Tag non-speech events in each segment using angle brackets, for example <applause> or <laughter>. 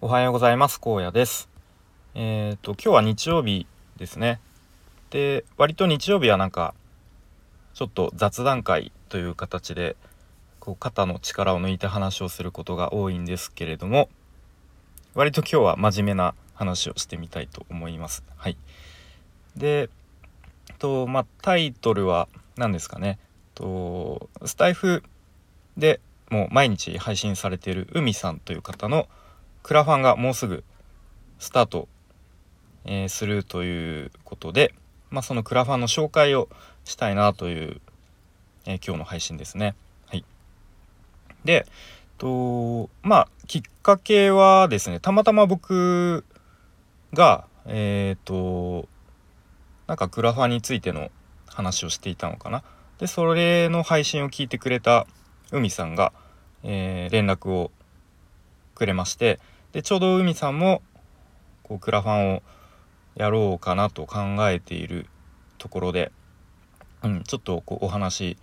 おはようございます。荒野です。えっ、ー、と今日は日曜日ですね。で割と日曜日はなんかちょっと雑談会という形でこう肩の力を抜いて話をすることが多いんですけれども割と今日は真面目な話をしてみたいと思います。はい。でとまあタイトルは何ですかね。とスタイフでもう毎日配信されている海さんという方のクラファンがもうすぐスタート、えー、するということで、まあ、そのクラファンの紹介をしたいなという、えー、今日の配信ですね。はい、でとまあきっかけはですねたまたま僕がえっ、ー、となんかクラファンについての話をしていたのかな。でそれの配信を聞いてくれた海さんが、えー、連絡をくれましてでちょうど海さんもこうクラファンをやろうかなと考えているところで、うん、ちょっとこうお話、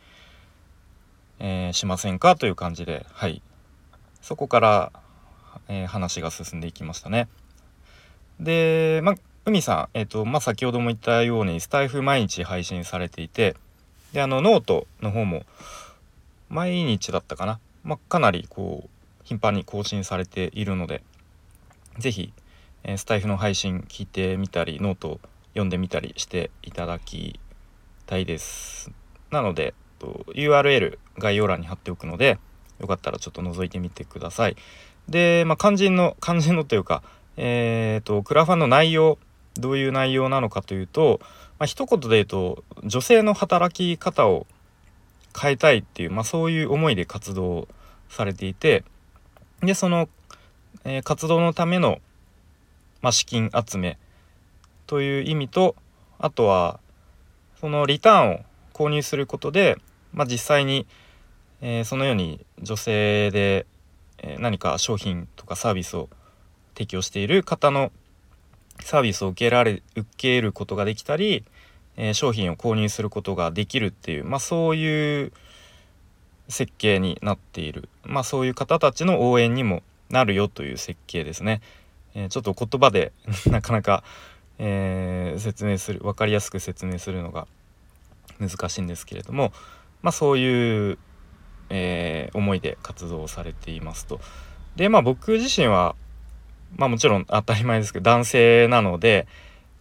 えー、しませんか？という感じではい。そこから、えー、話が進んでいきましたね。で、ま umiさん、えーとま、先ほども言ったようにスタエフ毎日配信されていてであのノートの方も毎日だったかな、ま、かなりこう頻繁に更新されているので是非、えー、スタエフの配信聞いてみたりノート読んでみたりしていただきたいです。なのでと URL 概要欄に貼っておくのでよかったらちょっと覗いてみてください。で、まあ、肝心の <laughs> 肝心のというかえっ、ー、とクラファンの内容どういう内容なのかというと、まあ、一言で言うと女性の働き方を変えたいっていう、まあ、そういう思いで活動されていてでその、えー、活動のための、まあ、資金集めという意味とあとはそのリターンを購入することで、まあ、実際に、えー、そのように女性で、えー、何か商品とかサービスを提供している方のサービスを受けられ受けることができたり、えー、商品を購入することができるっていう、まあ、そういう設計になっている、まあ、そういう方たちの応援にもなるよという設計ですね。えー、ちょっと言葉で <laughs> なかなか、えー、説明する分かりやすく説明するのが難しいんですけれども、まあ、そういう、えー、思いで活動されていますと。でまあ僕自身は、まあ、もちろん当たり前ですけど男性なので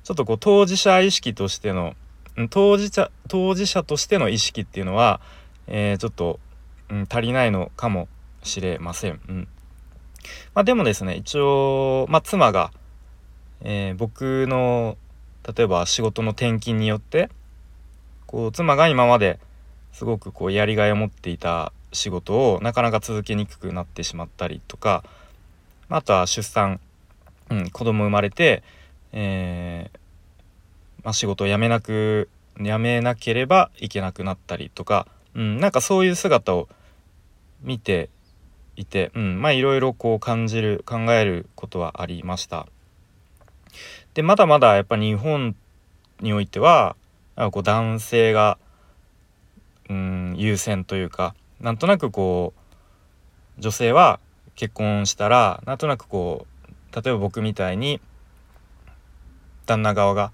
ちょっとこう当事者意識としての当事者当事者としての意識っていうのは、えー、ちょっとうん、足りないのかもしれません。うんまあ、でもですね一応、まあ、妻が、えー、僕の例えば仕事の転勤によってこう妻が今まですごくこうやりがいを持っていた仕事をなかなか続けにくくなってしまったりとかあとは出産、うん、子供生まれて、えーまあ、仕事を辞めなく辞めなければいけなくなったりとかうん、なんかそういう姿を見ていて、うん、まあいろいろこう感じる考えることはありました。でまだまだやっぱ日本においてはこう男性が、うん、優先というかなんとなくこう女性は結婚したらなんとなくこう例えば僕みたいに旦那側が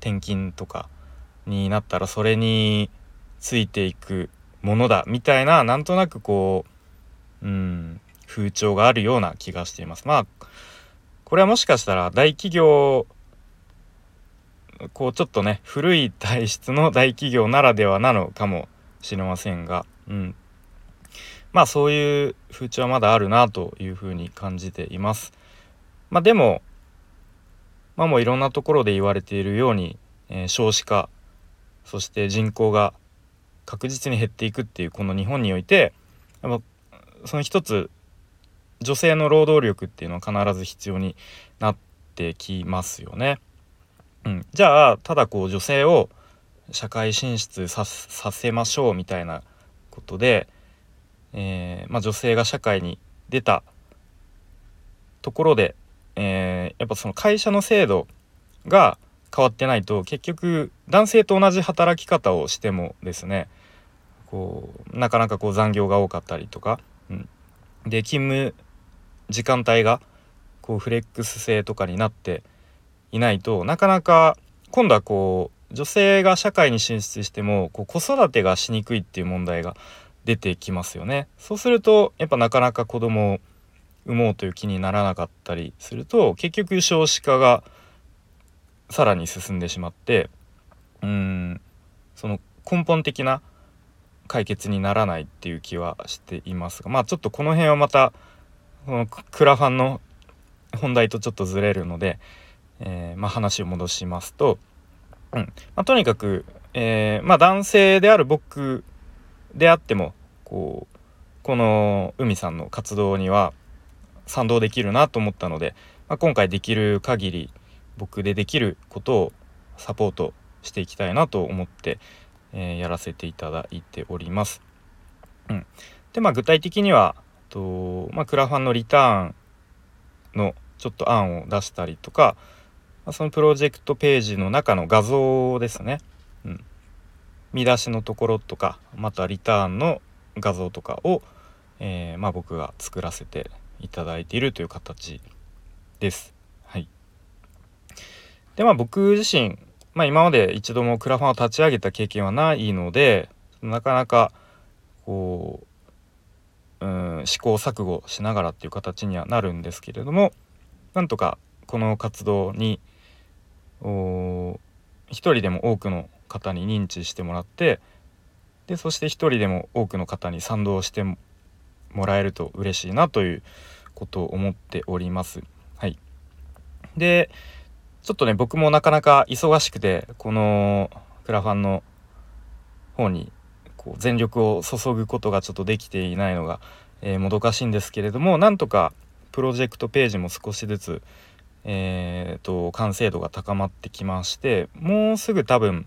転勤とかになったらそれについていくものだみたいななんとなくこううん風潮があるような気がしています。まあこれはもしかしたら大企業こうちょっとね古い体質の大企業ならではなのかもしれませんが、うん、まあそういう風潮はまだあるなというふうに感じています。まあ、でもまあもういろんなところで言われているように、えー、少子化そして人口が確実に減っていくっていうこの日本においてやっぱその一つ女性の労働力っていうのは必ず必要になってきますよね。うん、じゃあただこう女性を社会進出させましょうみたいなことで、えー、まあ、女性が社会に出たところで、えー、やっぱその会社の制度が変わってないと結局男性と同じ働き方をしてもですねこうなかなかこう残業が多かったりとか、うん、で勤務時間帯がこうフレックス制とかになっていないとなかなか今度はこう女性が社会に進出してもこう子育てがしにくいっていう問題が出てきますよね。そうするとやっぱなかなか子供を産もうという気にならなかったりすると結局少子化がさらに進んでしまってうんその根本的な解決にならないっていう気はしていますがまあちょっとこの辺はまたこのクラファンの本題とちょっとずれるので、えー、まあ、話を戻しますと、うんまあ、とにかく、えー、まあ、男性である僕であってもこうこの海さんの活動には賛同できるなと思ったので、まあ、今回できる限り僕でできることをサポートしていきたいなと思って、えー、やらせていただいております。うん、でまあ具体的にはと、まあ、クラファンのリターンのちょっと案を出したりとか、まあ、そのプロジェクトページの中の画像ですね。うん、見出しのところとかまたリターンの画像とかを、えー、まあ、僕が作らせていただいているという形です。でまあ僕自身、まあ、今まで一度もクラファンを立ち上げた経験はないのでなかなかこううん試行錯誤しながらっていう形にはなるんですけれどもなんとかこの活動に一人でも多くの方に認知してもらってでそして一人でも多くの方に賛同してもらえると嬉しいなということを思っております。はい、でちょっとね僕もなかなか忙しくてこのクラファンの方にこう全力を注ぐことがちょっとできていないのが、えー、もどかしいんですけれどもなんとかプロジェクトページも少しずつ、えーと、完成度が高まってきましてもうすぐ多分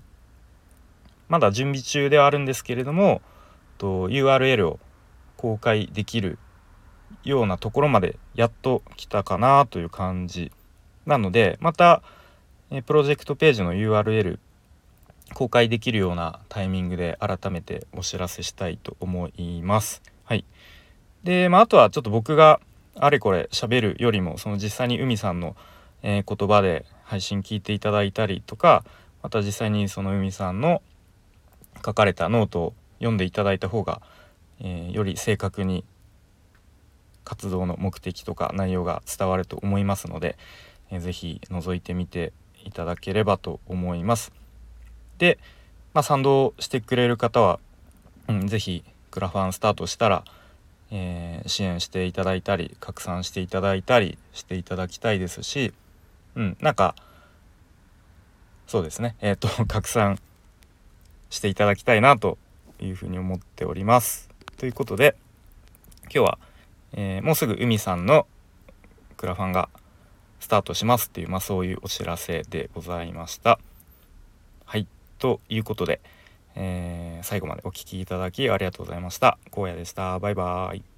まだ準備中ではあるんですけれどもと URL を公開できるようなところまでやっと来たかなという感じなのでまたえプロジェクトページの URL 公開できるようなタイミングで改めてお知らせしたいと思います。はい、で、まあ、あとはちょっと僕があれこれ喋るよりもその実際に海さんの、えー、言葉で配信聞いていただいたりとかまた実際にその海さんの書かれたノートを読んでいただいた方が、えー、より正確に活動の目的とか内容が伝わると思いますので、えー、ぜひ覗いてみていただければと思います。で、まあ、賛同してくれる方は、うん、ぜひクラファンスタートしたら、えー、支援していただいたり拡散していただいたりしていただきたいですし、うん、なんかそうですねえっ、ー、と <laughs> 拡散していただきたいなというふうに思っております。ということで今日はえー、もうすぐ海さんのクラファンがスタートしますっていう、まあ、そういうお知らせでございました。はいということで、えー、最後までお聴きいただきありがとうございました。荒野でした。バイバーイ。